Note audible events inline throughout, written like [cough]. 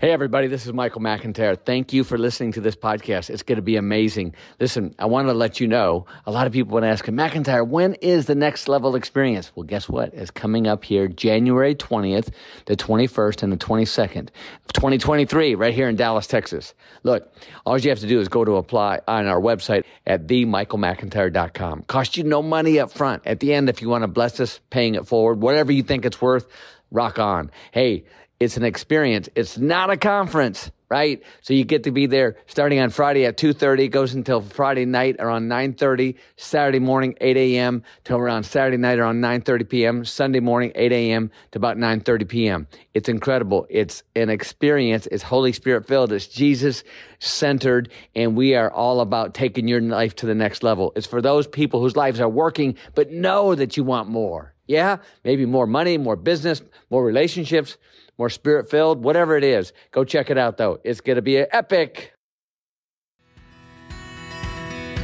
Hey, everybody, this is Michael McIntyre. Thank you for listening to this podcast. It's going to be amazing. Listen, I want to let you know a lot of people want to ask McIntyre, when is the next level experience? Well, guess what? It's coming up here January 20th, the 21st, and the 22nd of 2023, right here in Dallas, Texas. Look, all you have to do is go to apply on our website at themichaelmcintyre.com. Cost you no money up front. At the end, if you want to bless us, paying it forward, whatever you think it's worth, rock on. Hey, it's an experience. It's not a conference, right? So you get to be there starting on Friday at 2.30, goes until Friday night around 9.30, Saturday morning, 8 a.m. till around Saturday night around 9.30 p.m., Sunday morning, 8 a.m. to about 9.30 p.m. It's incredible. It's an experience. It's Holy Spirit filled. It's Jesus centered. And we are all about taking your life to the next level. It's for those people whose lives are working, but know that you want more. Yeah, maybe more money, more business, more relationships, more spirit filled, whatever it is. Go check it out though. It's going to be epic.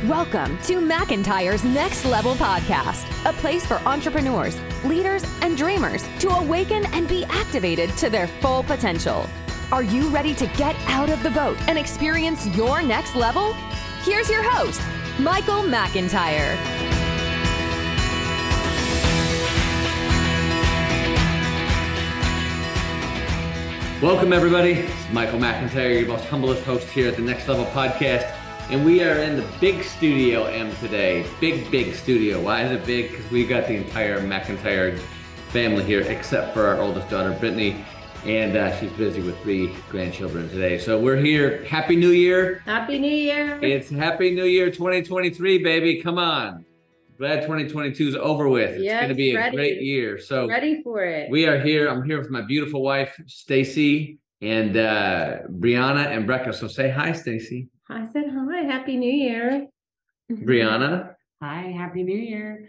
Welcome to McIntyre's Next Level Podcast, a place for entrepreneurs, leaders, and dreamers to awaken and be activated to their full potential. Are you ready to get out of the boat and experience your next level? Here's your host, Michael McIntyre. Welcome, everybody. This is Michael McIntyre, your most humblest host here at the Next Level Podcast. And we are in the big studio M today. Big, big studio. Why is it big? Because we got the entire McIntyre family here, except for our oldest daughter, Brittany. And uh, she's busy with three grandchildren today. So we're here. Happy New Year. Happy New Year. It's Happy New Year 2023, baby. Come on. Glad 2022 is over with. It's Yes, going to be a ready. great year. So Ready for it. we are here. I'm here with my beautiful wife, Stacy, and uh, Brianna and Brecca. So say hi, Stacy. I said hi. Happy New Year. [laughs] Brianna. Hi, Happy New Year.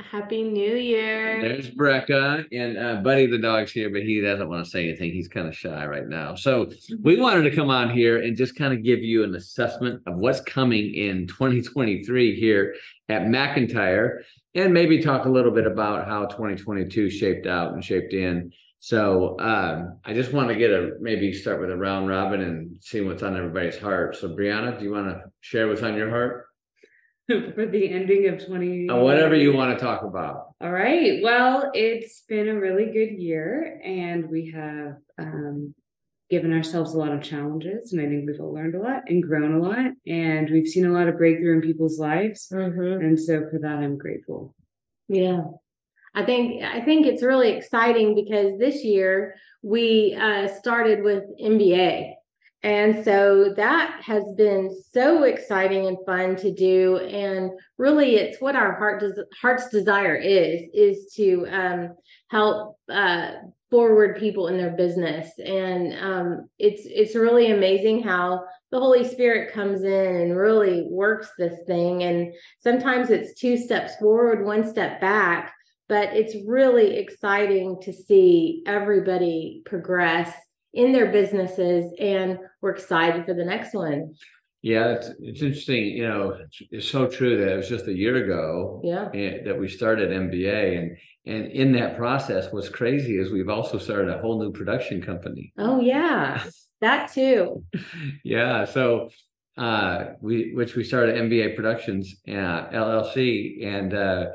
Happy New Year. There's Brecca and uh, Buddy the dog's here, but he doesn't want to say anything. He's kind of shy right now. So we wanted to come on here and just kind of give you an assessment of what's coming in 2023 here at McIntyre, and maybe talk a little bit about how 2022 shaped out and shaped in. So um, I just want to get a maybe start with a round robin and see what's on everybody's heart. So Brianna, do you want to share what's on your heart? [laughs] For the ending of 20. Uh, whatever you want to talk about. All right. Well, it's been a really good year, and we have um, given ourselves a lot of challenges. And I think we've all learned a lot and grown a lot. And we've seen a lot of breakthrough in people's lives. Mhm. And so for that, I'm grateful. Yeah. I think I think it's really exciting because this year we uh, started with MBA. And so that has been so exciting and fun to do. And really it's what our heart des- heart's desire is, is to um, help uh, forward people in their business. And um, it's it's really amazing how the Holy Spirit comes in and really works this thing. And sometimes it's two steps forward, one step back, but it's really exciting to see everybody progress in their businesses. And we're excited for the next one. Yeah, it's, it's interesting. You know, it's, it's so true that it was just a year ago Yeah. eh, that we started MBA, and and in that process, what's crazy is we've also started a whole new production company. Oh, yeah. [laughs] That too. Yeah, so uh, we which we started MBA Productions uh, LLC, and uh,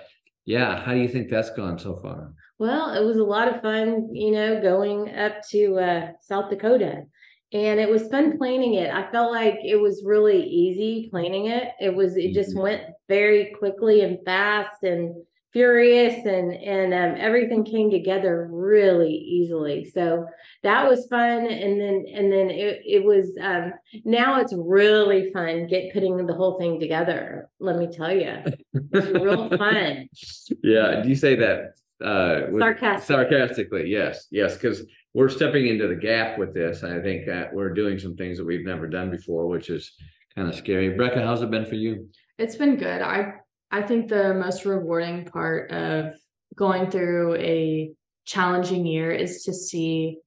yeah, how do you think that's gone so far? Well, it was a lot of fun, you know, going up to uh, South Dakota. And it was fun planning it. I felt like it was really easy planning it. It was, it just Mhm. went very quickly and fast and furious and, and um, everything came together really easily. So that was fun. And then, and then it, it was, um, now it's really fun get putting the whole thing together. Let me tell you, it's real fun. [laughs] Yeah, do you say that uh, with- Sarcastic. sarcastically? Yes, yes, because we're stepping into the gap with this. I think that we're doing some things that we've never done before, which is kind of scary. Brecca, how's it been for you? It's been good. I I think the most rewarding part of going through a challenging year is to see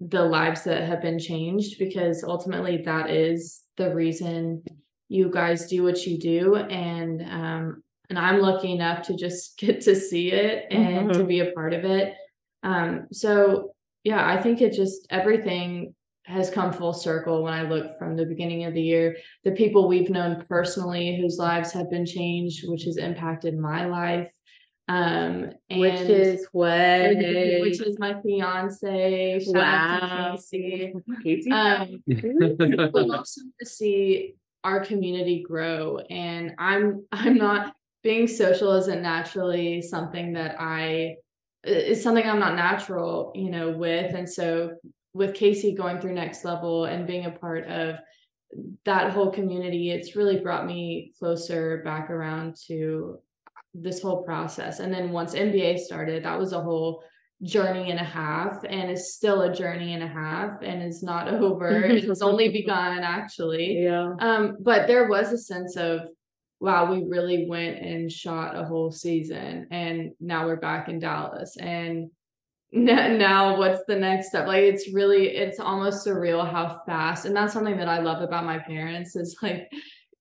the lives that have been changed because ultimately that is the reason you guys do what you do and um and I'm lucky enough to just [laughs] get to see it and to Mhm. be a part of it. Um, so yeah, I think it just everything has come full circle when I look from the beginning of the year. The people we've known personally whose lives have been changed, which has impacted my life. Um, and Which is what? which is my fiance. Shout out to Wow. Casey. Casey? Um, [laughs] but also to see our community grow and i'm i'm not being social isn't naturally something that i is something i'm not natural you know with. And so with casey going through next level and being a part of that whole community it's really brought me closer back around to this whole process. And then once mba started that was a whole journey and a half and is still a journey and a half and is not [laughs] over. It has only [laughs] begun actually. Yeah. um but there was a sense of wow we really went and shot a whole season and now we're back in dallas and [laughs] now what's the next step? Like it's really it's almost surreal how fast and that's something that i love about my parents is like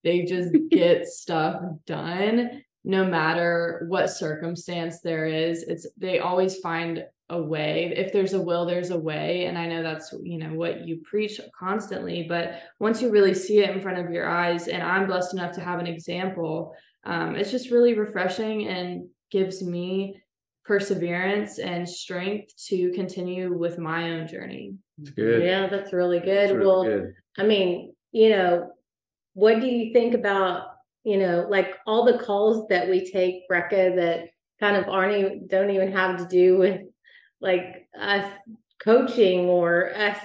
they just [laughs] get stuff done no matter what circumstance there is. It's they always find a way if there's a will there's a way and i know that's you know what you preach constantly but once you really see it in front of your eyes and i'm blessed enough to have an example um, it's just really refreshing and gives me perseverance and strength to continue with my own journey It's good. Yeah, that's really good. It's really well, good. I mean, you know, what do you think about, you know, like all the calls that we take, Brecca, that kind of aren't even don't even have to do with like us coaching or us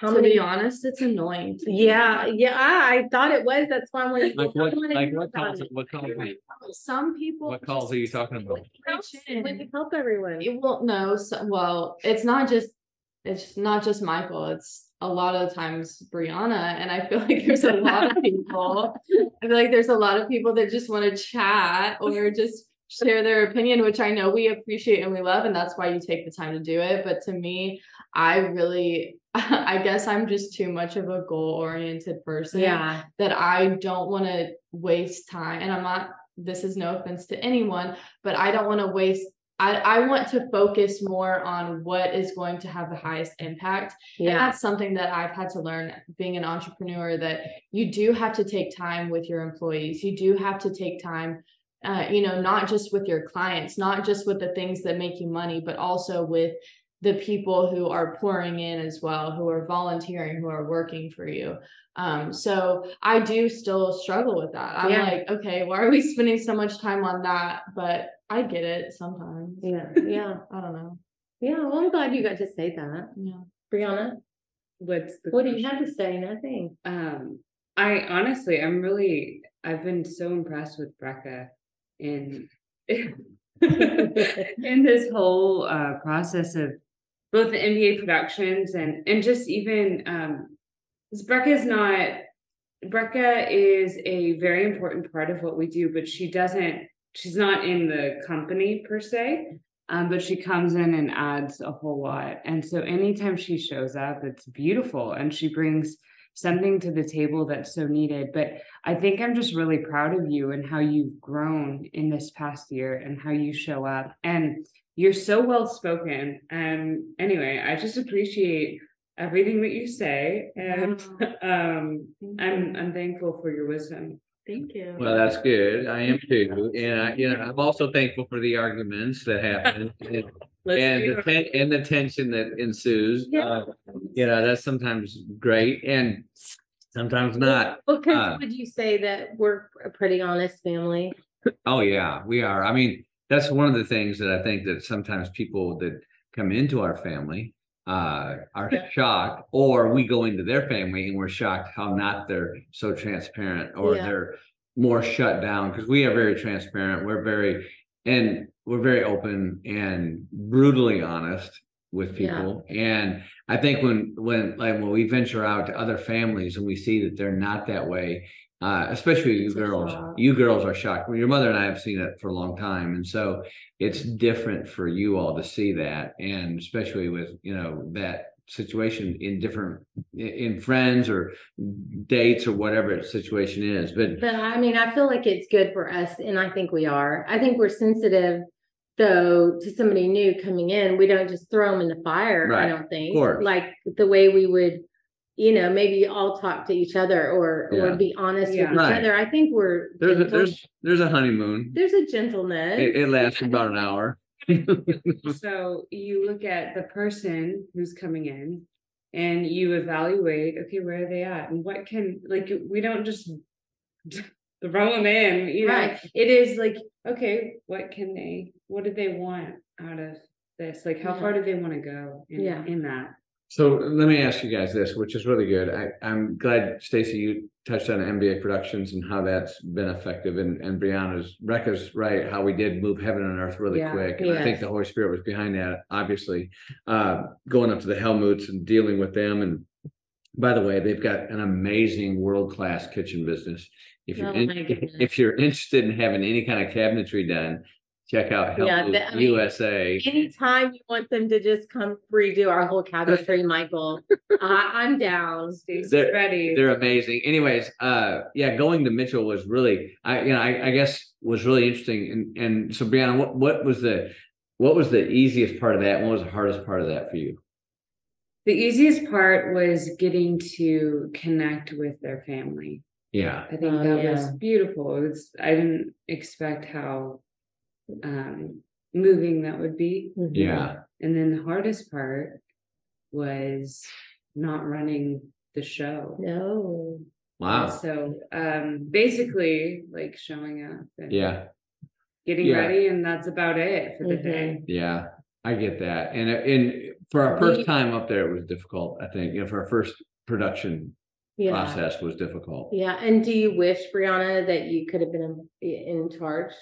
how to many be honest it's annoying to yeah, yeah, I, I thought it was. That's why I wanted Like like what, I wanted to like what calls, it. what calls, are you- some people what calls are you talking about? We can help everyone. It won't no, so, well, it's not just it's not just Michael. It's a lot of times Brianna, and I feel [laughs] like there's a lot of people. I feel like there's a lot of people that just want to chat or just share their opinion, which I know we appreciate and we love, and that's why you take the time to do it. But to me, I really, [laughs] I guess I'm just too much of a goal oriented person Yeah, that I don't want to waste time. And I'm not, this is no offense to anyone, but I don't want to waste. I, I want to focus more on what is going to have the highest impact. Yeah. And that's something that I've had to learn being an entrepreneur that you do have to take time with your employees. You do have to take time, uh, you know, not just with your clients, not just with the things that make you money, but also with the people who are pouring in as well, who are volunteering, who are working for you. Um, so I do still struggle with that. I'm Yeah. like, okay, why are we spending so much time on that? But I get it sometimes. yeah, yeah, I don't know. yeah. Well, I'm glad you got to say that, Yeah. Brianna. What's the What do you have to say? Nothing. Um, I honestly, I'm really, I've been so impressed with Brecca in [laughs] in this whole uh, process of both the MBA productions and and just even um, Brecca is not Brecca is a very important part of what we do, but she doesn't. She's not in the company per se. Um, but she comes in and adds a whole lot. And so anytime she shows up, it's beautiful and she brings something to the table that's so needed. But I think I'm just really proud of you and how you've grown in this past year and how you show up. And you're so well spoken. And anyway, I just appreciate everything that you say. And [laughs] um I'm I'm thankful for your wisdom. Thank you. Well, that's good. I am too. And I, you know, I'm also thankful for the arguments that happen [laughs] and, and the ten, and the tension that ensues. Yeah. Uh, You know, that's sometimes great and sometimes not. Because Uh, would you say that we're a pretty honest family? Oh, yeah, we are. I mean, that's one of the things that I think that sometimes people that come into our family uh are Yeah. shocked or we go into their family and we're shocked how not they're so transparent or Yeah. they're more shut down because we are very transparent we're very and we're very open and brutally honest with Yeah. people and i think when when like when we venture out to other families and we see that they're not that way uh, especially you It's girls, you girls are shocked. Well, your mother and I have seen it for a long time, and so it's different for you all to see that, and especially with you know that situation in different in, in friends or dates or whatever the situation is. But But I mean, I feel like it's good for us, and I think we are. I think we're sensitive, though, to somebody new coming in. We don't just throw them in the fire. Right, I don't think like the way we would, you know, maybe all talk to each other or Yeah. or be honest Yeah. with each Right. other. I think we're there's a, there's there's a honeymoon. there's a gentleness. It, it lasts about an hour. [laughs] So you look at the person who's coming in and you evaluate, okay, where are they at? And what can, like, we don't just [laughs] throw them in, you know, Right. it is like, okay, what can they, what do they want out of this? Like, how Yeah. far do they want to go in, Yeah. in that? So let me ask you guys this, which is really good. I, I'm glad Stacy, you touched on MBA Productions and how that's been effective and, and Brianna's, Rekka's right, how we did move heaven and earth really Yeah, quick. And I think the Holy Spirit was behind that, obviously. Uh, going up to the Helmuts and dealing with them. And by the way, they've got an amazing world-class kitchen business. If you're, Oh in- if you're interested in having any kind of cabinetry done, check out Yeah, Helmut that- I mean, USA. Anytime you want them to just come redo our whole cabinetry, Michael, I, I'm down. Stacy's They're- ready. They're amazing. Anyways, uh, yeah, going to Mitchell was really, I, you know, I, I guess was really interesting. And, and so Brianna, what, what was the, what was the easiest part of that? What was the hardest part of that for you? The easiest part was getting to connect with their family. Yeah. I think Oh, that was beautiful. It was I didn't expect how um moving that would be. Mhm. Yeah. And then the hardest part was not running the show. No. Wow. So um basically like showing up and Yeah. getting Yeah. ready and that's about it for the Mhm. day. Yeah. I get that. And, and for our first time up there, it was difficult. I think, you know, for our first production Yeah. process was difficult. Yeah. And do you wish, Brianna, that you could have been in, in charge?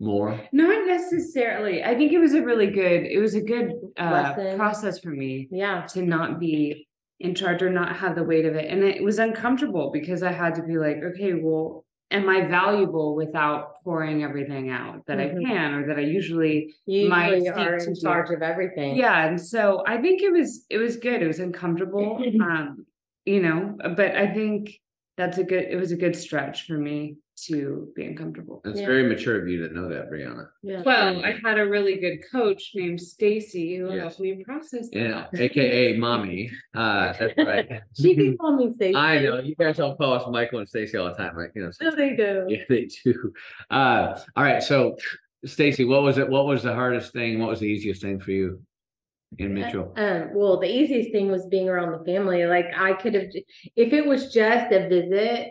More. Not necessarily. I think it was a really good it was a good uh process for me. Yeah. to not be in charge or not have the weight of it. And it was uncomfortable because I had to be like, okay, well, am I valuable without pouring everything out that Mhm. I can or that I usually You might usually are seek in to do. charge of everything. yeah. And so I think it was it was good. It was uncomfortable. [laughs] um, you know, but I think that's a good it was a good stretch for me to be uncomfortable. It's Yeah. very mature of you to know that, Brianna. Yeah. Well, I had a really good coach named Stacy who Yes. helped me process that. Yeah. AKA mommy. [laughs] Uh, that's right. she can call me Stacey. I know you guys all call us Michael and Stacy all the time, like you know. No, they do. [laughs] Yeah, they do. Uh, all right. So, Stacy, what was it? What was the hardest thing? What was the easiest thing for you in Mitchell? Um, well, the easiest thing was being around the family. Like I could have, if it was just a visit,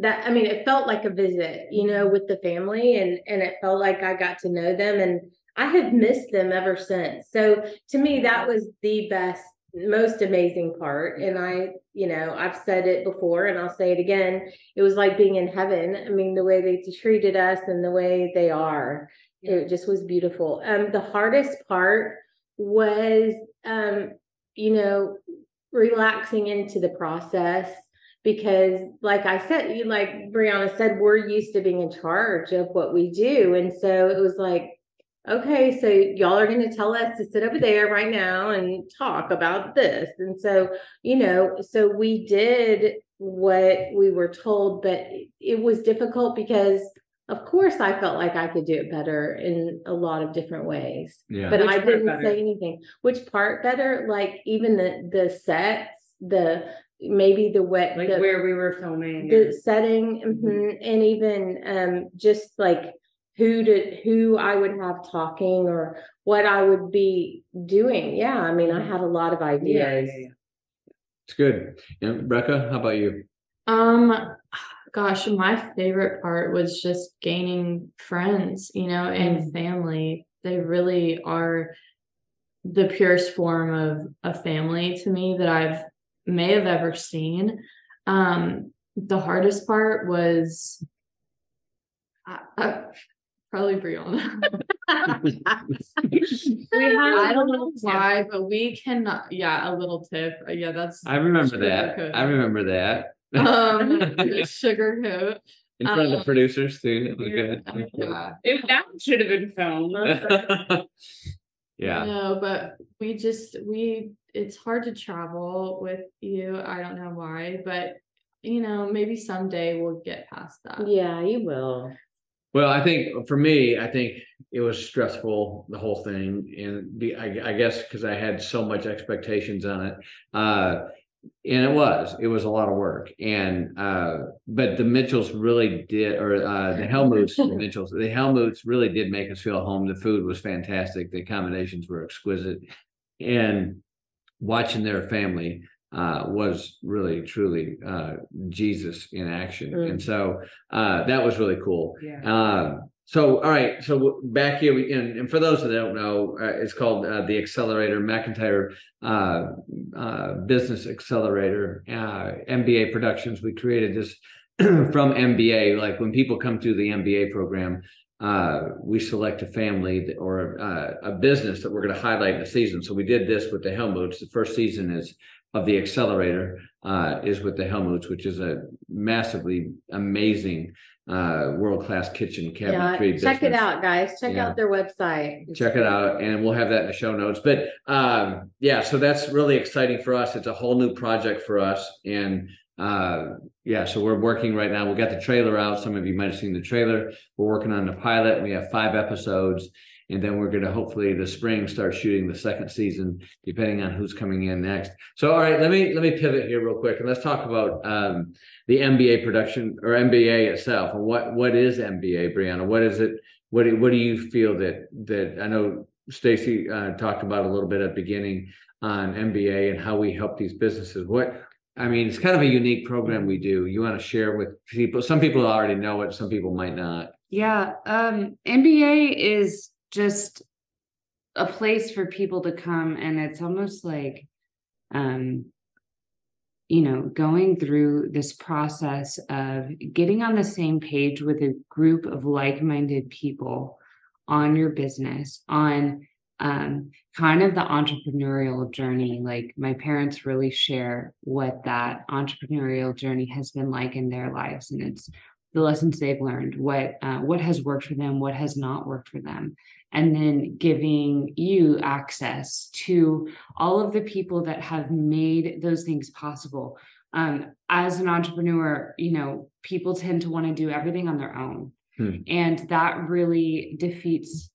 that I mean, it felt like a visit, you know, with the family, and and it felt like I got to know them, and I have missed them ever since. So to me, that was the best, most amazing part. And I, you know, I've said it before, and I'll say it again. It was like being in heaven. I mean, the way they treated us and the way they are, it just was beautiful. Um, the hardest part was um you know relaxing into the process because like i said you like brianna said we're used to being in charge of what we do and so it was like okay so y'all are going to tell us to sit over there right now and talk about this and so you know so we did what we were told but it was difficult because of course i felt like i could do it better in a lot of different ways Yeah. but Which I didn't better? say anything. Which part better? Like even the the sets, the maybe the wet like the, where we were filming. the and- setting, mhm, and even um just like who to who I would have talking or what I would be doing. Yeah, I mean, I had a lot of Yeah, yeah, ideas. yeah. It's good. Yeah, Rebecca, how about you? Um, gosh, my favorite part was just gaining friends, you know, and family. They really are the purest form of a family to me that I've may have ever seen. Um, the hardest part was uh, uh, probably Brianna. [laughs] I don't know why, but we cannot. Yeah, a little tip. Uh, Yeah, that's I remember that. sugarcoat. I remember that. um [laughs] [laughs] sugar coat. In front of the um, producers too. It was Yeah. If that should have been filmed. Yeah. No, but we just we it's hard to travel with you. I don't know why, but you know, maybe someday we'll get past that. Yeah, you will. Well, I think for me, I think it was stressful the whole thing, and be, I, I guess because I had so much expectations on it, uh, and it was it was a lot of work, and uh, but the Mitchells really did, or uh, the [laughs] Helmuths, the Mitchells, the Helmuths really did make us feel home. The food was fantastic, the accommodations were exquisite, and watching their family uh, was really truly uh, Jesus in action, Mm. and so uh, that was really cool. Yeah. Uh, so, all right. So back here, we, and, and for those that don't know, uh, it's called uh, the Accelerator McIntyre uh, uh, Business Accelerator uh, MBA Productions. We created this [clears throat] from MBA. Like when people come through the MBA program, uh, we select a family or a business that we're going to highlight in the season. So we did this with the Helmuths. The first season is of the Accelerator uh, is with the Helmuths, which is a massively amazing uh, world class kitchen Yeah, cabinetry. check it out, guys. Check Yeah. out their website. Check it out, and we'll have that in the show notes. But um, yeah, so that's really exciting for us. It's a whole new project for us, and uh, yeah, so we're working right now. We got the trailer out. Some of you might have seen the trailer. We're working on the pilot. We have five episodes, and then we're going to hopefully the spring start shooting the second season, depending on who's coming in next. So, all right, let me let me pivot here real quick, and let's talk about um, the MBA production or MBA itself, and what what is MBA, Brianna? What is it? What do, what do you feel that that I know Stacy uh, talked about a little bit at the beginning on MBA and how we help these businesses. What I mean, it's kind of a unique program we do. You want to share with people? Some people already know it. Some people might not. Yeah, um, MBA is just a place for people to come, and it's almost like, um, you know, going through this process of getting on the same page with a group of like-minded people on your business, on um, kind of the entrepreneurial journey. Like my parents really share what that entrepreneurial journey has been like in their lives, and it's the lessons they've learned, what uh, what has worked for them, what has not worked for them, and then giving you access to all of the people that have made those things possible. Um, as an entrepreneur, you know, people tend to want to do everything on their own, Hmm. and that really defeats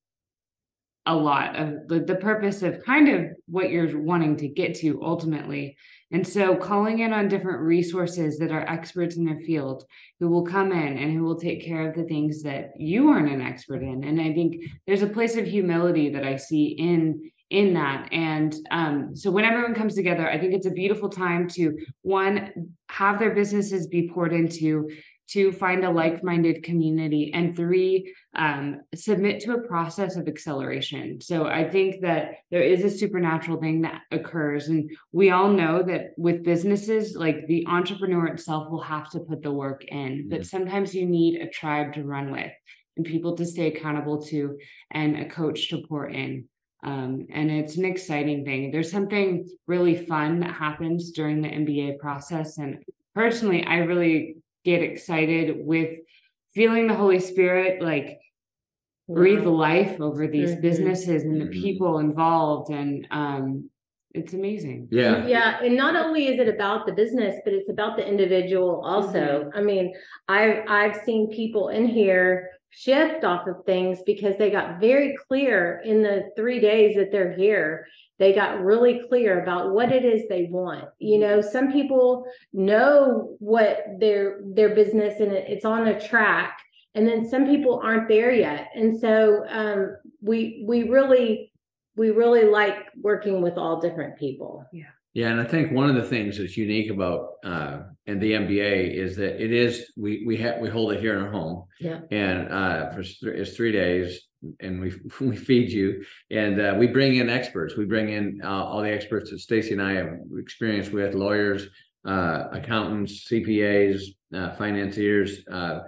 a lot of the, the purpose of kind of what you're wanting to get to ultimately. And so calling in on different resources that are experts in their field who will come in and who will take care of the things that you aren't an expert in. And I think there's a place of humility that I see in in that. And um, so when everyone comes together, I think it's a beautiful time to one, have their businesses be poured into, to find a like-minded community and three um, submit to a process of acceleration. So i think that there is a supernatural thing that occurs and we all know that with businesses like the entrepreneur itself will have to put the work in but sometimes you need a tribe to run with and people to stay accountable to and a coach to pour in. Um, and it's an exciting thing. There's something really fun that happens during the mba process and personally i really get excited with feeling the Holy Spirit like breathe life over these Mhm. businesses and the Mhm. people involved. And um, it's amazing. Yeah. Yeah, and not only is it about the business, but it's about the individual also. I mean, I've I've seen people in here shift off of things because they got very clear in the three days that they're here. They got really clear about what it is they want. You know, some people know what their their business and it- it's on a track, and then some people aren't there yet. And so um, we we really we really like working with all different people. Yeah, and I think one of the things that's unique about uh and the MBA is that it is we we have we hold it here in our home. Yeah. And uh for th- it's three days and we [laughs] we feed you and uh, we bring in experts. We bring in uh, all the experts that Stacy and I have experience with lawyers, uh accountants, CPAs, uh financiers, uh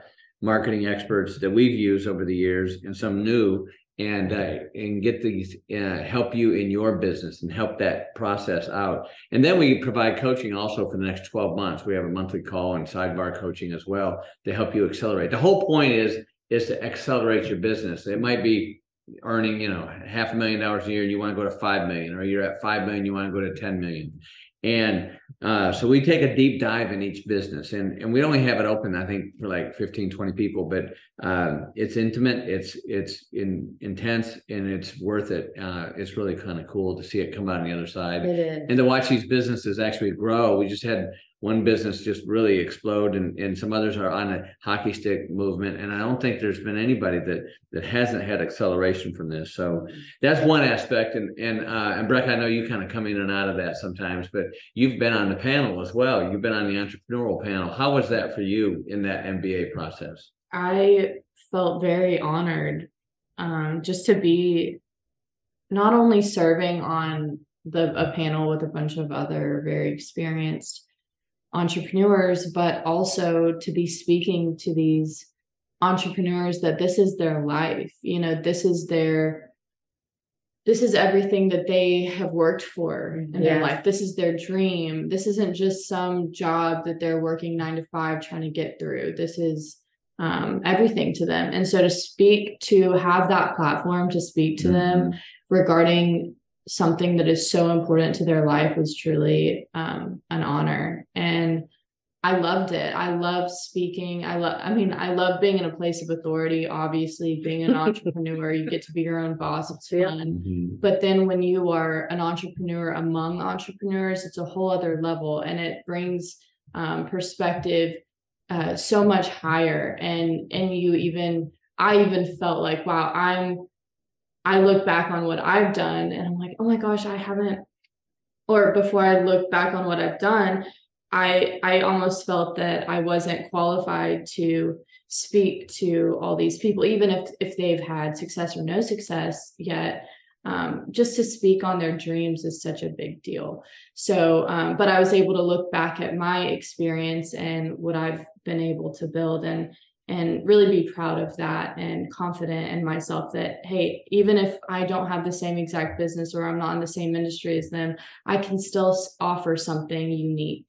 marketing experts that we've used over the years and some new and uh, and get these uh, help you in your business and help that process out. And then we provide coaching also for the next 12 months. We have a monthly call and sidebar coaching as well to help you accelerate. The whole point is is to accelerate your business. It might be earning, you know, half a million dollars a year, and you want to go to five million, or you're at five million, you want to go to ten million. And uh, so we take a deep dive in each business and, and we only have it open, I think, for like 15, 20 people, but uh, it's intimate, it's it's in, intense, and it's worth it. Uh, it's really kind of cool to see it come out on the other side It is. and to watch these businesses actually grow. We just had one business just really explode and, and some others are on a hockey stick movement. And I don't think there's been anybody that that hasn't had acceleration from this. So that's one aspect. And and uh and Breck, I know you kind of come in and out of that sometimes, but you've been on the panel as well. You've been on the entrepreneurial panel. How was that for you in that MBA process? I felt very honored um, just to be not only serving on the a panel with a bunch of other very experienced entrepreneurs, but also to be speaking to these entrepreneurs that this is their life. You know, this is their this is everything that they have worked for in their life. This is their dream. This isn't just some job that they're working nine to five trying to get through. This is um, everything to them. And so to speak, to have that platform to speak to them regarding something that is so important to their life was truly um, an honor. And I loved it. I love speaking. I love, I mean, I love being in a place of authority. Obviously, being an [laughs] entrepreneur, you get to be your own boss. It's Yeah. fun. But then when you are an entrepreneur among entrepreneurs, it's a whole other level and it brings um, perspective uh, so much higher. And and you even I even felt like, wow, I'm I look back on what I've done and I'm like, oh my gosh, I haven't or before I look back on what I've done, I I almost felt that I wasn't qualified to speak to all these people, even if if they've had success or no success yet. Um, just to speak on their dreams is such a big deal. So, um, but I was able to look back at my experience and what I've been able to build and and really be proud of that and confident in myself that hey even if i don't have the same exact business or i'm not in the same industry as them i can still offer something unique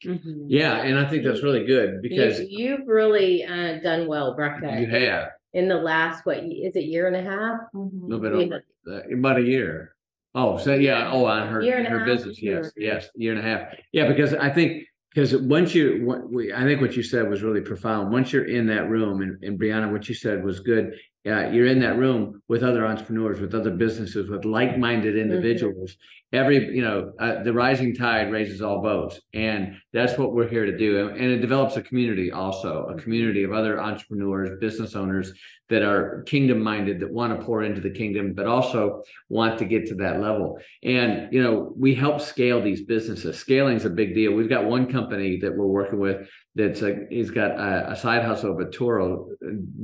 Yeah, and I think that's really good because you, you've really uh, done well, Brecca. you have in the last what is it year and a half? a little bit Yeah. over uh, about a year. Oh, so yeah. Oh, on her Year and her half, business. year. Yes, yes, year and a half. Yeah, because I think because once you, what we, I think what you said was really profound. Once you're in that room, and, and Brianna, what you said was good. Yeah, you're in that room with other entrepreneurs, with other businesses, with like-minded Mm-hmm. individuals. Every, you know, uh, the rising tide raises all boats, and that's what we're here to do. And it develops a community also, a community of other entrepreneurs, business owners that are kingdom-minded, that want to pour into the kingdom, but also want to get to that level. And you know, we help scale these businesses. Scaling is a big deal. We've got one company that we're working with that's a, he's got a, a side hustle of a Toro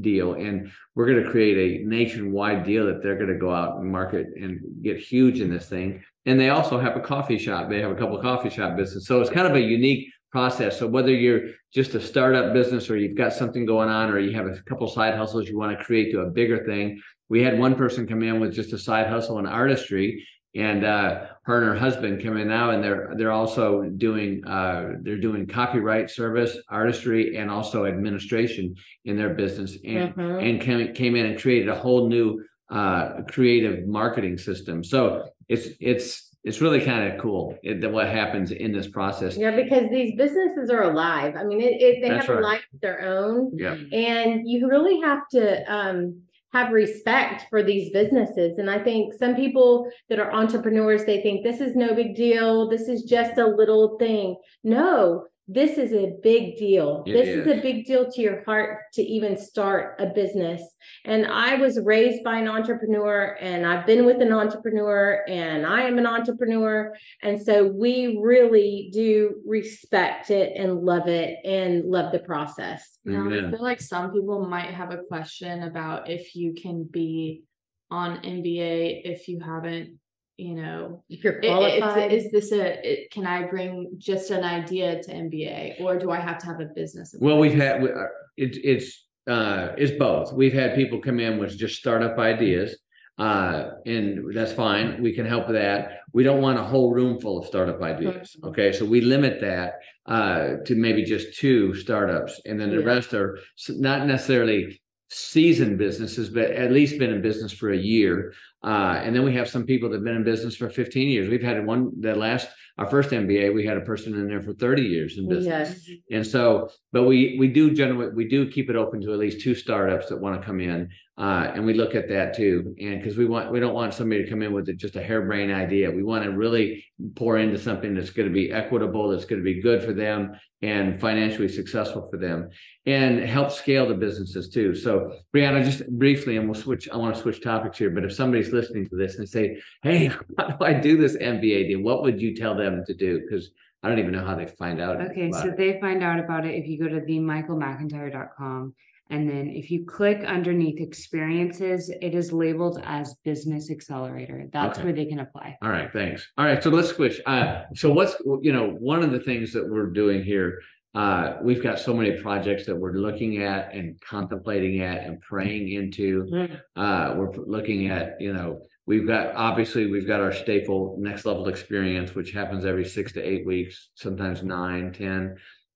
deal, and we're going to create a nationwide deal that they're going to go out and market and get huge in this thing. And they also have a coffee shop. They have a couple of coffee shop business, so it's kind of a unique process. So whether you're just a startup business or you've got something going on or you have a couple side hustles you want to create to a bigger thing, we had one person come in with just a side hustle in artistry and uh, her and her husband come in now and they're they're also doing uh, they're doing copyright service artistry and also administration in their business and Mhm. and came, came in and created a whole new uh, creative marketing system so it's it's it's really kind of cool it, that what happens in this process Yeah, because these businesses are alive. I mean, it, it they That's have a life of their own. yeah and you really have to um, have respect for these businesses. And i think some people that are entrepreneurs they think this is no big deal. This is just a little thing. No this is a big deal It this is. is. a big deal to your heart to even start a business and i was raised by an entrepreneur and i've been with an entrepreneur and i am an entrepreneur and so we really do respect it and love it and love the process Now, I feel like some people might have a question about if you can be on MBA if you haven't, you know, if you're i- i- qualified Is, is this a? Can I bring just an idea to MBA, or do I have to have a business? in Well, we've had we- uh, it, it's uh, it's both. We've had people come in with just startup ideas, uh, and that's fine. We can help with that. We don't want a whole room full of startup ideas. Okay, so we limit that uh, to maybe just two startups, and then the Yeah. rest are not necessarily seasoned businesses, but at least been in business for a year. Uh, and then we have some people that have been in business for 15 years. We've had one that last our first MBA, we had a person in there for 30 years in business. Yes. And so, but we we do generate we do keep it open to at least two startups that want to come in, uh, and we look at that too. And because we want we don't want somebody to come in with a, just a harebrained idea. We want to really pour into something that's going to be equitable, that's going to be good for them, and financially successful for them, and help scale the businesses too. So, Brianna, just briefly, and we'll switch. I want to switch topics here, but if somebody's listening to this and say, "Hey, [laughs] how do I do this MBA deal?" What would you tell them to do? Because I don't even know how they find out. Okay, so it. they find out about it if you go to themichaelmcintyre.com and then if you click underneath experiences, it is labeled as business accelerator. That's Okay. where they can apply. All right, thanks. All right, so let's switch. Uh, so what's you know one of the things that we're doing here. Uh, we've got so many projects that we're looking at and contemplating at and praying into. Uh, we're looking at you know we've got obviously we've got our staple next level experience, which happens every six to eight weeks, sometimes nine, ten.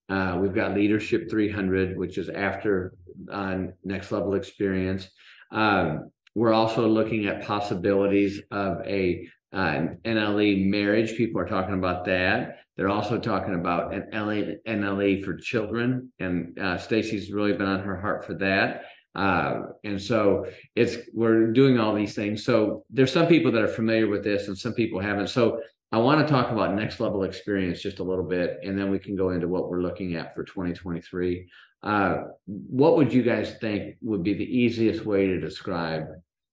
Uh, we've got leadership 300, which is after uh, next level experience. Um, we're also looking at possibilities of a uh, NLE marriage. People are talking about that. They're also talking about an LA, NLE for children, and uh, Stacy's really been on her heart for that. Uh, and so it's we're doing all these things. So there's some people that are familiar with this, and some people haven't. So I want to talk about next level experience just a little bit, and then we can go into what we're looking at for 2023. Uh, what would you guys think would be the easiest way to describe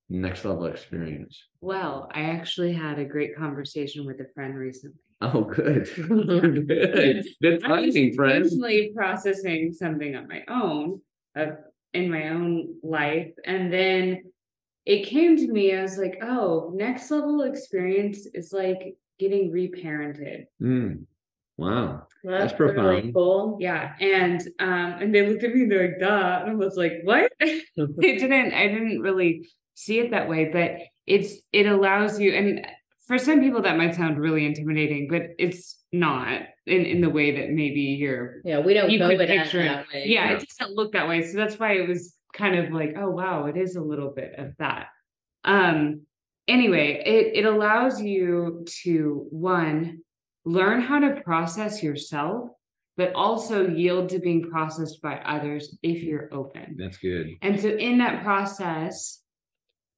next level experience? Well, I actually had a great conversation with a friend recently. Oh, good. [laughs] good. Good timing, friend. personally processing something on my own in my own life. And then it came to me, I was like, oh, next level experience is like getting reparented. Mm. Wow. That's, That's really profound. cool. Yeah. And um, and they looked at me and they're like, duh. And I was like, what? [laughs] I didn't I didn't really see it that way, but it's it allows you and for some people that might sound really intimidating, but it's not in, in the way that maybe you're Yeah, we don't You could it picture it. that way. yeah, it doesn't look that way. So that's why it was kind of like, oh wow, it is a little bit of that. Um anyway, it it allows you to one learn how to process yourself, but also yield to being processed by others if you're open. That's good. And so in that process,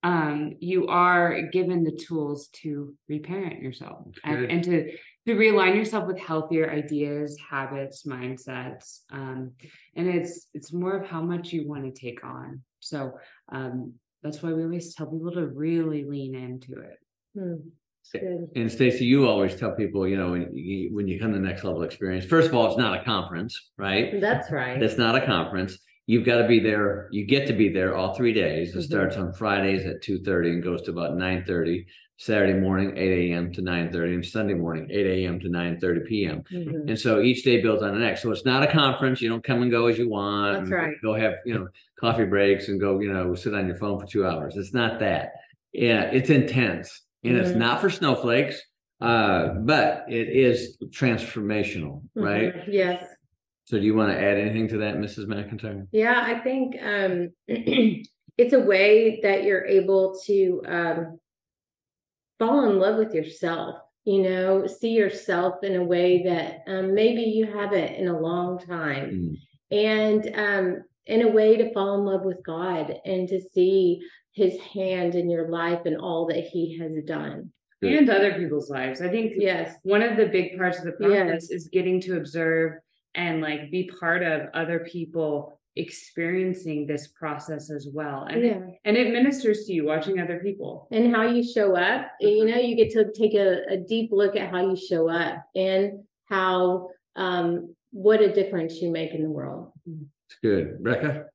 um, you are given the tools to reparent yourself and, and to to realign yourself with healthier ideas, habits, mindsets. Um, and it's it's more of how much you want to take on. So um that's why we always tell people to really lean into it. Hmm, it's good. And Stacy, you always tell people, you know, when you, when you come to next level experience, first of all, it's not a conference, right? That's right. It's not a conference. You've got to be there. You get to be there all three days. It Mhm. starts on Fridays at two thirty and goes to about nine thirty. Saturday morning, eight a.m. to nine thirty, and Sunday morning, eight a.m. to nine thirty p.m. Mhm. And so each day builds on the next. So it's not a conference. You don't come and go as you want. That's right. Go have, you know, coffee breaks and go, you know, sit on your phone for two hours. It's not that. Yeah, it's intense. And it's Mhm. not for snowflakes. Uh, but it is transformational, right? Mhm. Yes. So do you want to add anything to that, Mrs. McIntyre? Yeah, I think um, [clears throat] it's a way that you're able to um, fall in love with yourself. You know, see yourself in a way that um, maybe you haven't in a long time, Mm. and um, in a way to fall in love with God and to see His hand in your life and all that He has done. Good. And other people's lives. I think Yes. one of the big parts of the process Yes. is getting to observe and like be part of other people experiencing this process as well and Yeah. and it ministers to you watching other people and how you show up you know you get to take a, a deep look at how you show up and how um what a difference you make in the world It's good. Rebecca?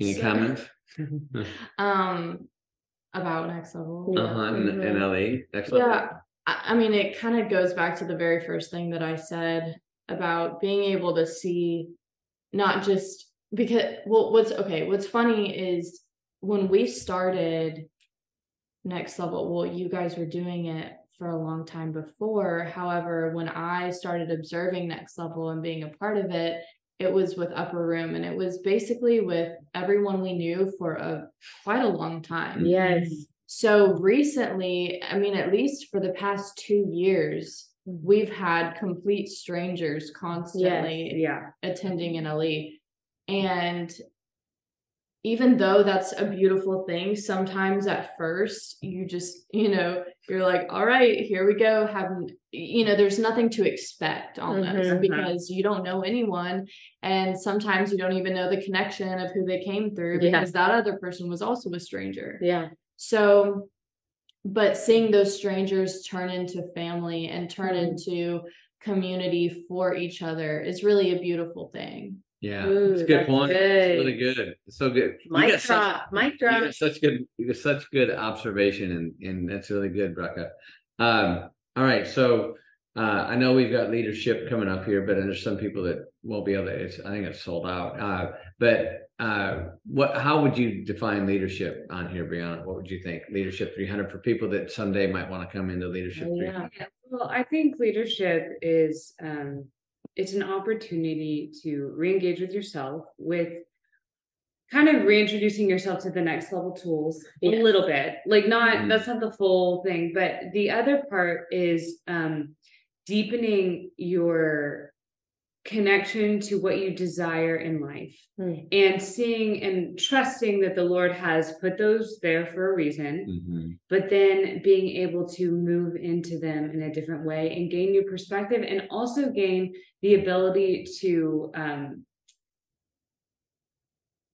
Any So- comments? [laughs] Um, about next level. Yeah. Uh-huh. And, Mhm. and LE? Excellent. Yeah, I, I mean, it kind of goes back to the very first thing that I said about being able to see not just because, well, what's okay, what's funny is when we started next level, well, you guys were doing it for a long time before. However, when I started observing next level and being a part of it, it was with Upper Room, and it was basically with everyone we knew for a quite a long time. Yes. Mm-hmm. So recently, I mean, at least for the past two years, we've had complete strangers constantly Yeah. attending NLE. And even though that's a beautiful thing, sometimes at first you just, you know, you're like, all right, here we go. Having, you know, there's nothing to expect almost Mhm. because you don't know anyone. And sometimes you don't even know the connection of who they came through Yeah. because that other person was also a stranger. Yeah. So, but seeing those strangers turn into family and turn Mhm. into community for each other is really a beautiful thing. Yeah, Ooh, it's a good that's point. good. It's really good. It's so good. Mic got such- drop. Mic You drop. got such good, you got such good observation, and and that's really good, Brecca. Um, all right, so uh, I know we've got leadership coming up here, but there's some people that won't be able to. It's I think it's sold out. Uh, but uh, what? How would you define leadership on here, Brianna? What would you think? Leadership 300 for people that someday might want to come into leadership Oh, 300. yeah. Well, I think leadership is um, it's an opportunity to re-engage with yourself with kind of reintroducing yourself to the next level tools Yeah. a little bit like not Mhm. that's not the full thing but the other part is um deepening your connection to what you desire in life Hmm. and seeing and trusting that the lord has put those there for a reason Mhm. but then being able to move into them in a different way and gain new perspective and also gain the ability to um,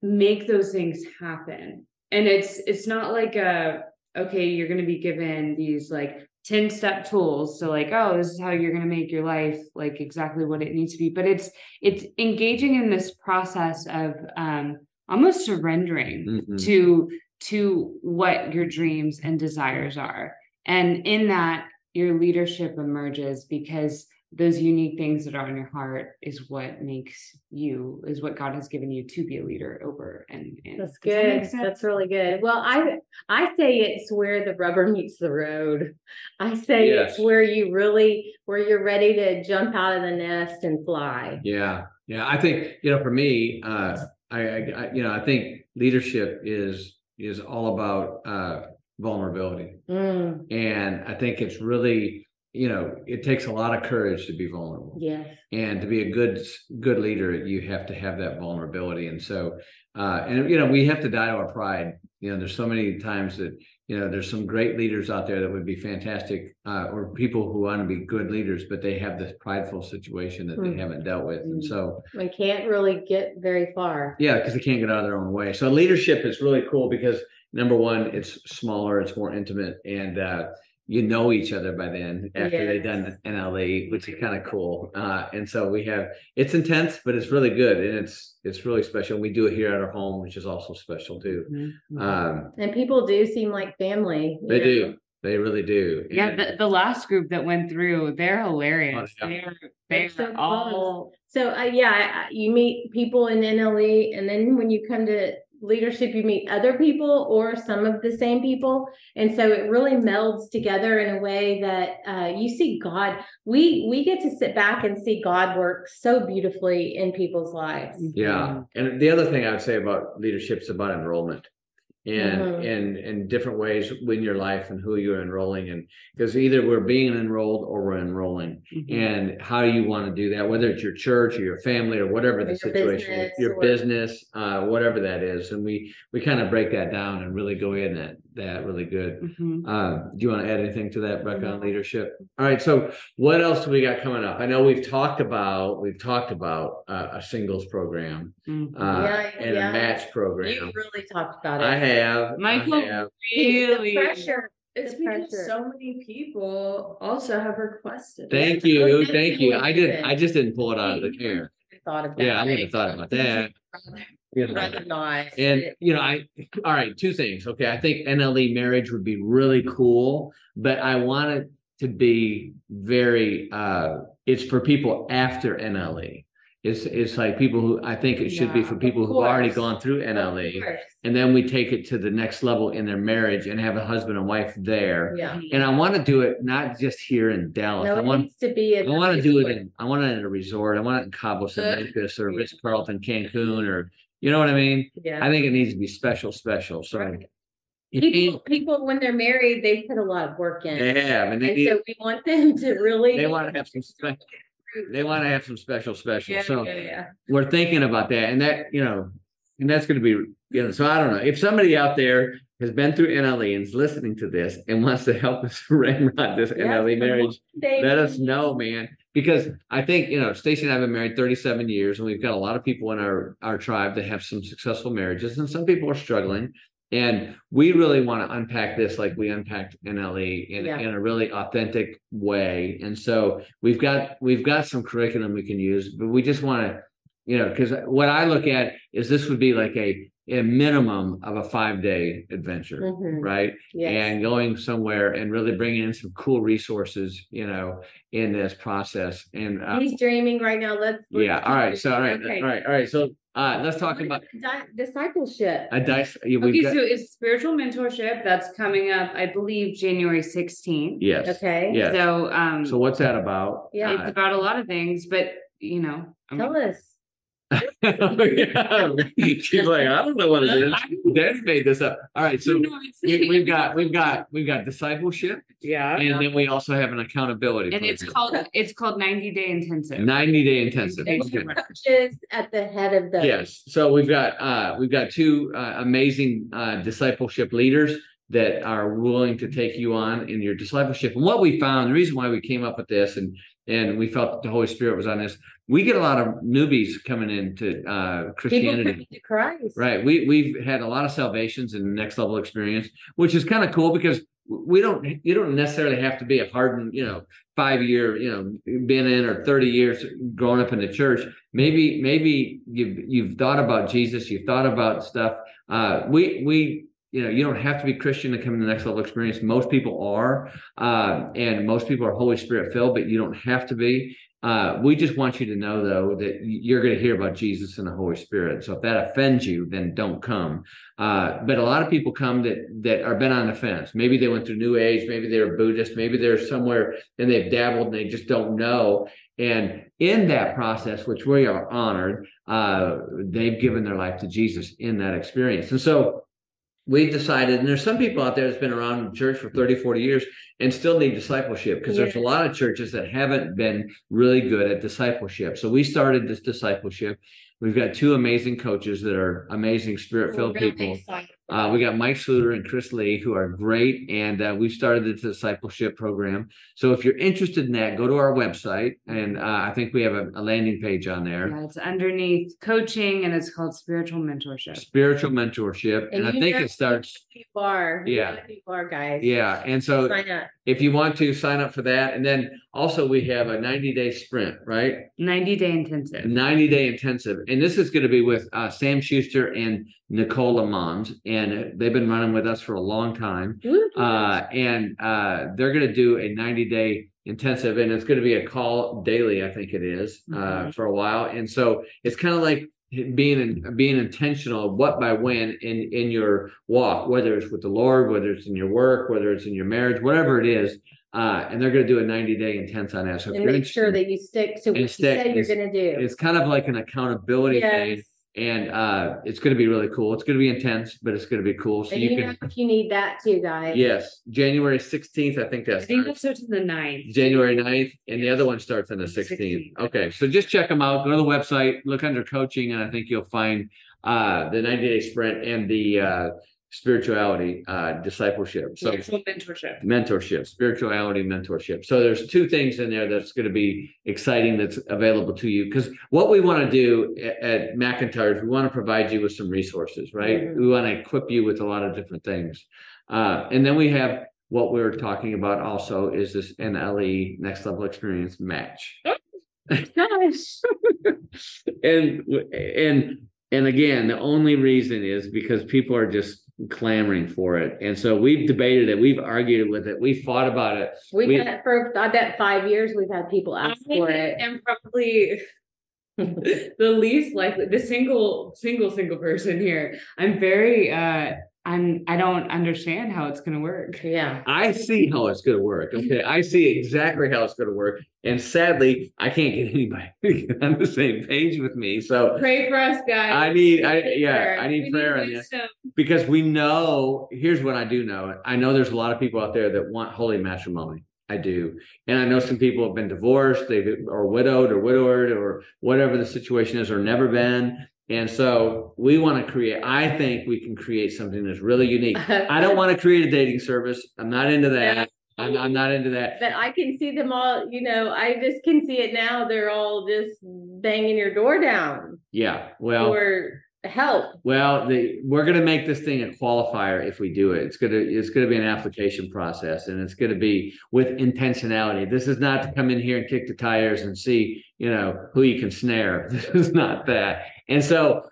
make those things happen and it's it's not like a okay you're going to be given these like 10 step tools. So like oh this is how you're going to make your life like exactly what it needs to be. But it's it's engaging in this process of um almost surrendering Mhm. to to what your dreams and desires are. And in that your leadership emerges because those unique things that are in your heart is what makes you is what god has given you to be a leader over and, and That's Does that good. That's really good. Well, I I say it's where the rubber meets the road. [laughs] I say it's where you really where you're ready to jump out of the nest and fly. Yeah, yeah. I think you know, for me, uh, I, I, I, you know, I think leadership is is all about uh, vulnerability, Mm, and I think it's really, you know, it takes a lot of courage to be vulnerable, yeah and to be a good good leader, you have to have that vulnerability, and so, uh, and you know, we have to die to our pride. You know, there's so many times that you know there's some great leaders out there that would be fantastic, uh, or people who want to be good leaders, but they have this prideful situation that they Mm. haven't dealt with, and Mm. so. We can't really get very far. Yeah, because they can't get out of their own way. So leadership is really cool because number one, it's smaller, it's more intimate, and uh, you know each other by then after they've done NLE, which is kind of cool. Uh, and so we have it's intense, but it's really good and it's it's really special. We do it here at our home, which is also special too. Mhm. Um, And people do seem like family. they know. do, they really do. yeah And- the, the last group that went through they're hilarious Oh, yeah. they're They're they're so all So uh, yeah, I- I- you meet people in NLE, and then when you come to leadership, you meet other people or some of the same people, and so it really melds together in a way that uh, you see God. We we get to sit back and see God work so beautifully in people's lives. Yeah, and the other thing I would say about leadership is about enrollment, and Mhm. and in different ways in your life and who you're enrolling, and because either we're being enrolled or we're enrolling, Mhm. and how you want to do that, whether it's your church or your family or whatever the your situation, business your or- business, uh, whatever that is, and we we kind of break that down and really go in that that really good. Mhm. Uh, do you want to add anything to that, Becca, on leadership? All right. So, what else do we got coming up? I know we've talked about we've talked about uh, a singles program Mhm. uh, Yeah, and yeah. a match program. You really talked about it. I have. Michael- I have. really the pressure. It's The because pressure. so many people also have requested. it. Thank you, that's thank you. I did. I just didn't pull it out of the air. Thought of Yeah, that. I wouldn't have thought about that. You know. Rather not. And you know, I [laughs] all right, two things. Okay, I think NLE marriage would be really cool, but I want it to be very uh it's for people after NLE. It's it's like people who I think it should be Yeah, for of people who've already course. gone through NLE, and then we take it to the next level in their marriage and have a husband and wife there. Yeah. And I want to do it not just here in Dallas. No, I it want needs to be. I want to do it in I want it in a resort. I want it in Cabo San [laughs] Lucas or Ritz Carlton Cancun or you know what I mean. Yeah. I think it needs to be special, special. So Right. People, people, when they're married, they put a lot of work in. they have, and they And need, so we want them to really. they want to have some spe- they want to have some special, special. Yeah, So yeah, yeah. we're thinking about that, and that you know, and that's going to be you know. So I don't know if somebody out there has been through NLE and is listening to this and wants to help [laughs] us ramrod this Yeah, NLE marriage. They- let us know, man. Because I think, you know, Stacy and I have been married 37 years, and we've got a lot of people in our our tribe that have some successful marriages, and some people are struggling. And we really want to unpack this like we unpacked NLE in, Yeah. in a really authentic way. And so we've got we've got some curriculum we can use, but we just want to, you know, because what I look at is this would be like a a minimum of a five day adventure, Mhm, right? yes. and going somewhere and really bringing in some cool resources, you know, in this process. And uh, He's dreaming right now. Let's. let's yeah, all right. So all right, Okay. all right, all right. So uh, let's talk about Di- Discipleship. a dice. yeah, We've Okay, got, so it's spiritual mentorship that's coming up, I believe, January sixteenth. yes. Okay. Yes. So, um, So what's that about? Yeah. it's about a lot of things, but you know, I mean, Tell us. Yeah. [laughs] She's like, I don't know what it is. [laughs] Daddy made this up. All right. So No, it's- we, we've got we've got we've got discipleship, yeah, and then we also have an accountability. and it's called it's called ninety day intensive. 90 day intensive. And Okay. coaches at the head of the. Yes. So we've got uh we've got two uh, amazing uh discipleship leaders that are willing to take you on in your discipleship. And what we found, the reason why we came up with this and and we felt that the Holy Spirit was on this, we get a lot of newbies coming into uh Christianity. Christ. Right. We we've had a lot of salvations and next level experience, which is kind of cool because we don't you don't necessarily have to be a hardened, you know, five year, you know, been in or 30 years growing up in the church. Maybe, maybe you've you've thought about Jesus, you've thought about stuff. Uh we we you know, you don't have to be Christian to come to the next level experience. Most people are, uh, and most people are Holy Spirit filled, but you don't have to be. Uh, we just want you to know, though, that you're going to hear about Jesus and the Holy Spirit. So if that offends you, then don't come. Uh, but a lot of people come that that are been on the fence. Maybe they went through New Age, maybe they're Buddhist, maybe they're somewhere and they've dabbled and they just don't know. And in that process, which we are honored, uh, they've given their life to Jesus in that experience. And so we've decided, and there's some people out there that's been around the church for 30, 40 years and still need discipleship because there's a lot of churches that haven't been really good at discipleship. So we started this discipleship. We've got two amazing coaches that are amazing spirit filled people. excited. Uh, we got Mike Sluter and Chris Lee, who are great, and uh, we've started the discipleship program. So if you're interested in that, go to our website, and uh, I think we have a, a landing page on there. Yeah, it's underneath coaching and it's called spiritual mentorship. Spiritual mentorship, and, I think it starts. who You are. Yeah. know You are, guys. Yeah, and so if you want to sign up for that, and then also we have a 90 day sprint, right? 90 day intensive. 90 day intensive. And this is going to be with uh, Sam Schuster and Nicole Lamont. And they've been running with us for a long time. Uh, and uh, they're going to do a 90 day intensive, and it's going to be a call daily, I think it is, uh, Mhm. for a while. And so it's kind of like being being intentional what by when in in your walk whether it's with the lord whether it's in your work whether it's in your marriage whatever it is uh and they're going to do a 90 day intense on that so if and you're make sure that you stick to what you say you're going to do. it's kind of like an accountability thing yes. And uh it's going to be really cool it's going to be intense but it's going to be cool so and you, you, can if you need that too, guys. yes january 16th i think that's. I that's think that starts in the ninth. january 9th and the other one starts on the 16th 16th. okay so just check them out go to the website look under coaching and i think you'll find uh the 90 day sprint and the uh spirituality uh discipleship so Spiritual mentorship. mentorship, spirituality mentorship. So there's two things in there that's going to be exciting that's available to you because what we want to do at, at is we want to provide you with some resources, right? Mhm. We want to equip you with a lot of different things. Uh, and then we have what we're talking about also is this NLE next level experience match. Gosh. [laughs] and and and again, the only reason is because people are just clamoring for it. And so we've debated it, we've argued with it, we fought about it. We've We- had for I bet five years we've had people ask for it. And probably [laughs] the least likely the single single single person here i'm very uh i'm i don't understand how it's going to work Yeah. I see how it's going to work. Okay, I see exactly how it's going to work, and sadly, I can't get anybody [laughs] on the same page with me. So pray for us guys I need, I yeah, prayer. I need We prayer on this because we know. Here's what I do know. I know there's a lot of people out there that want holy matrimony. I do, and I know some people have been divorced, they are widowed or widowed or whatever the situation is, or never been. And so we want to create. I think we can create something that's really unique. [laughs] I don't want to create a dating service. I'm not into that. I'm, I'm not into that. But I can see them all, you know, I just can see it now. They're all just banging your door down Yeah. Well, for help. well, the we're gonna make this thing a qualifier if we do it. It's gonna it's gonna be an application process, and it's gonna be with intentionality. This is not to come in here and kick the tires and see you know who you can snare. [laughs] This is not that. And so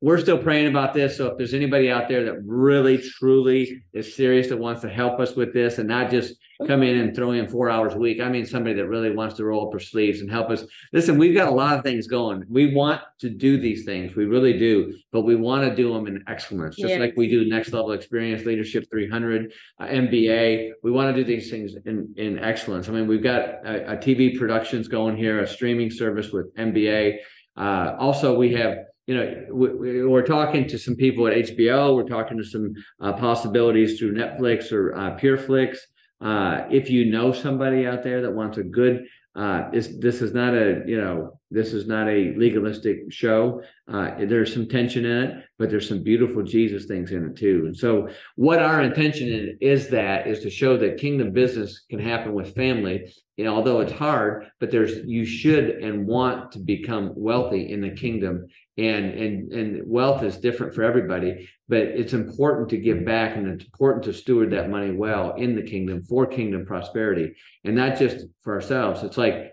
we're still praying about this. So if there's anybody out there that really truly is serious that wants to help us with this and not just come in and throw in four hours a week, I mean somebody that really wants to roll up her sleeves and help us. Listen, we've got a lot of things going. We want to do these things. We really do, but we want to do them in excellence, just like we do next level experience, leadership 300, uh, MBA. We want to do these things in, in excellence. I mean, we've got a, a TV productions going here, a streaming service with MBA. Uh, also, we have you know, we, we're talking to some people at HBO. We're talking to some uh, possibilities through Netflix or uh, PureFlix. Uh, if you know somebody out there that wants a good, uh, this this is not a you know this is not a legalistic show. Uh, there's some tension in it, but there's some beautiful Jesus things in it too. And so, what our intention is that is to show that kingdom business can happen with family. You know, although it's hard, but there's you should and want to become wealthy in the kingdom and and and wealth is different for everybody but it's important to give back and it's important to steward that money well in the kingdom for kingdom prosperity and not just for ourselves. It's like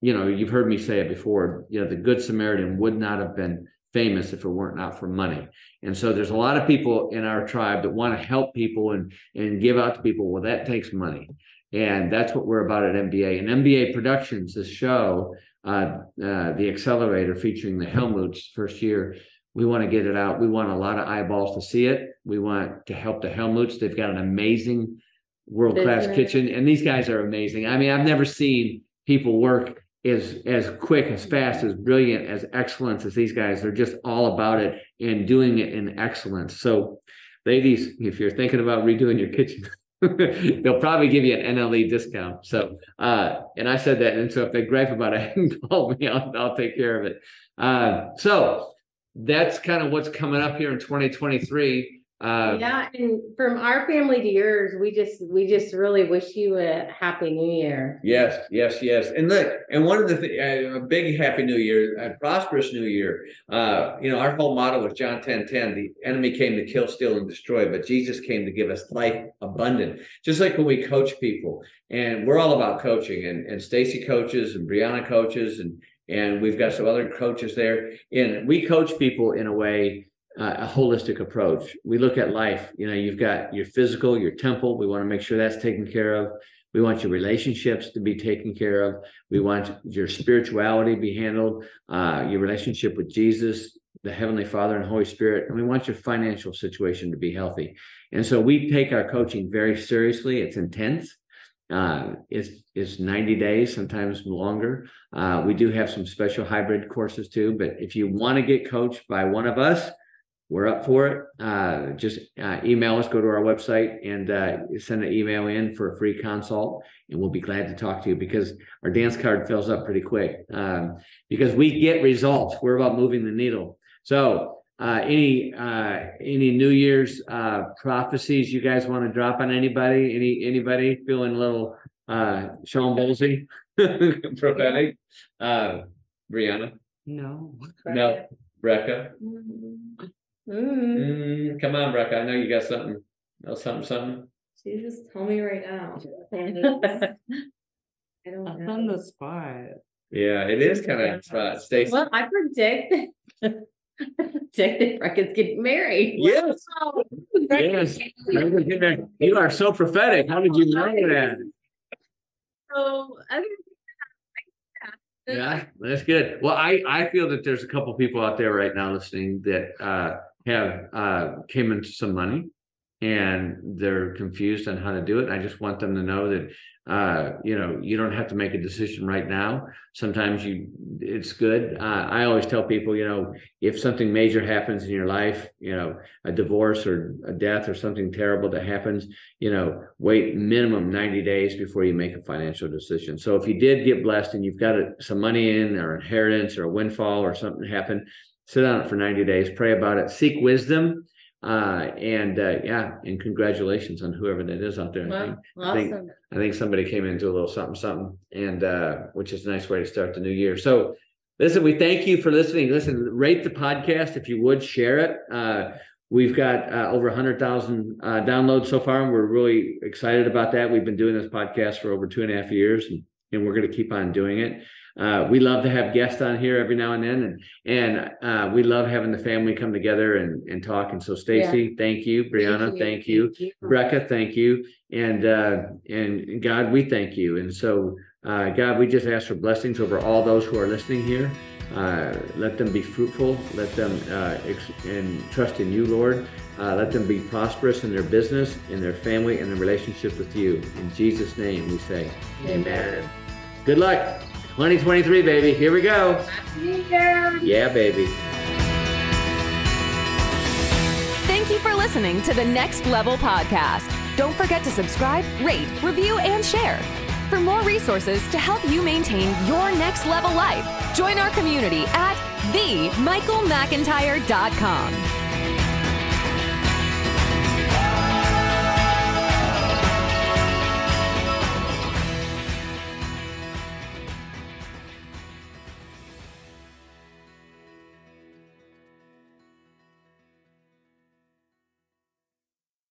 you know you've heard me say it before you know the good samaritan would not have been famous if it weren't not for money. And so there's a lot of people in our tribe that want to help people and and give out to people. Well that takes money. And that's what we're about at MBA and MBA Productions, this show uh, uh, the accelerator featuring the Helmuts first year. We want to get it out. We want a lot of eyeballs to see it. We want to help the Helmuts. They've got an amazing world class kitchen, and these guys are amazing. I mean, I've never seen people work as as quick, as fast, as brilliant, as excellence as these guys. They're just all about it and doing it in excellence. So, ladies, if you're thinking about redoing your kitchen. [laughs] [laughs] They'll probably give you an NLE discount. So, uh, and I said that. And so if they gripe about it, [laughs] and call me. I'll, I'll take care of it. Uh, so that's kind of what's coming up here in 2023. Uh, Yeah, and from our family to yours, we just we just really wish you a happy new year. Yes, yes, yes. And look, and one of the th- uh, a big happy new year, a prosperous new year. Uh, you know, our whole motto was John 10 10. The enemy came to kill, steal, and destroy, but Jesus came to give us life abundant. Just like when we coach people, and we're all about coaching, and, and Stacy coaches and Brianna coaches, and and we've got some other coaches there. And we coach people in a way a holistic approach. We look at life. You know, you've got your physical, your temple. We want to make sure that's taken care of. We want your relationships to be taken care of. We want your spirituality to be handled, uh, your relationship with Jesus, the Heavenly Father, and Holy Spirit. And we want your financial situation to be healthy. And so we take our coaching very seriously. It's intense. Uh, it's, it's 90 days, sometimes longer. Uh, we do have some special hybrid courses too. But if you want to get coached by one of us, we're up for it. Uh, just uh, email us, go to our website, and uh, send an email in for a free consult, and we'll be glad to talk to you because our dance card fills up pretty quick. Um, because we get results. We're about moving the needle. So, uh, any uh, any New Year's uh, prophecies you guys want to drop on anybody? Any anybody feeling a little uh, Sean Bolsey [laughs] prophetic? Uh, Brianna, no no, Brecca. Mm. Mm, come on, Brecca. I know you got something. No, something, something. She just tell me right now. [laughs] [laughs] I don't That's know. on the spot Yeah, it is kind of spot. Stacy. Well, I predict I [laughs] predict that Brecca's getting married. Yes. Yes. You are so prophetic. How did you know that? So other than that, Yeah, that's good. Well, I I feel that there's a couple people out there right now listening that uh have uh came into some money and they're confused on how to do it. I just want them to know that uh you know you don't have to make a decision right now. Sometimes you it's good. Uh, I always tell people, you know, if something major happens in your life, you know, a divorce or a death or something terrible that happens, you know, wait minimum 90 days before you make a financial decision. So if you did get blessed and you've got some money in or inheritance or a windfall or something happened, sit on it for 90 days, pray about it, seek wisdom uh, and uh, yeah, and congratulations on whoever that is out there. I think, I think awesome. I think somebody came into a little something something, and uh, which is a nice way to start the new year. So, listen, we thank you for listening. Listen, rate the podcast if you would share it. Uh, we've got uh, over hundred thousand uh, downloads so far, and we're really excited about that. We've been doing this podcast for over two and a half years, and, and we're going to keep on doing it. Uh, we love to have guests on here every now and then, and and uh, we love having the family come together and and talk. And so, Stacy, thank you, Brianna, thank you, Brecca, thank you, and uh, and God, we thank you. And so, uh, God, we just ask for blessings over all those who are listening here. Uh, let them be fruitful. Let them uh, ex- and trust in you, Lord. Uh, let them be prosperous in their business, in their family, and their relationship with you. In Jesus' name, we say, Amen. Good luck. 2023, baby. Here we go. Yeah, baby. Thank you for listening to the Next Level Podcast. Don't forget to subscribe, rate, review, and share. For more resources to help you maintain your next level life, join our community at themichaelmcintyre.com.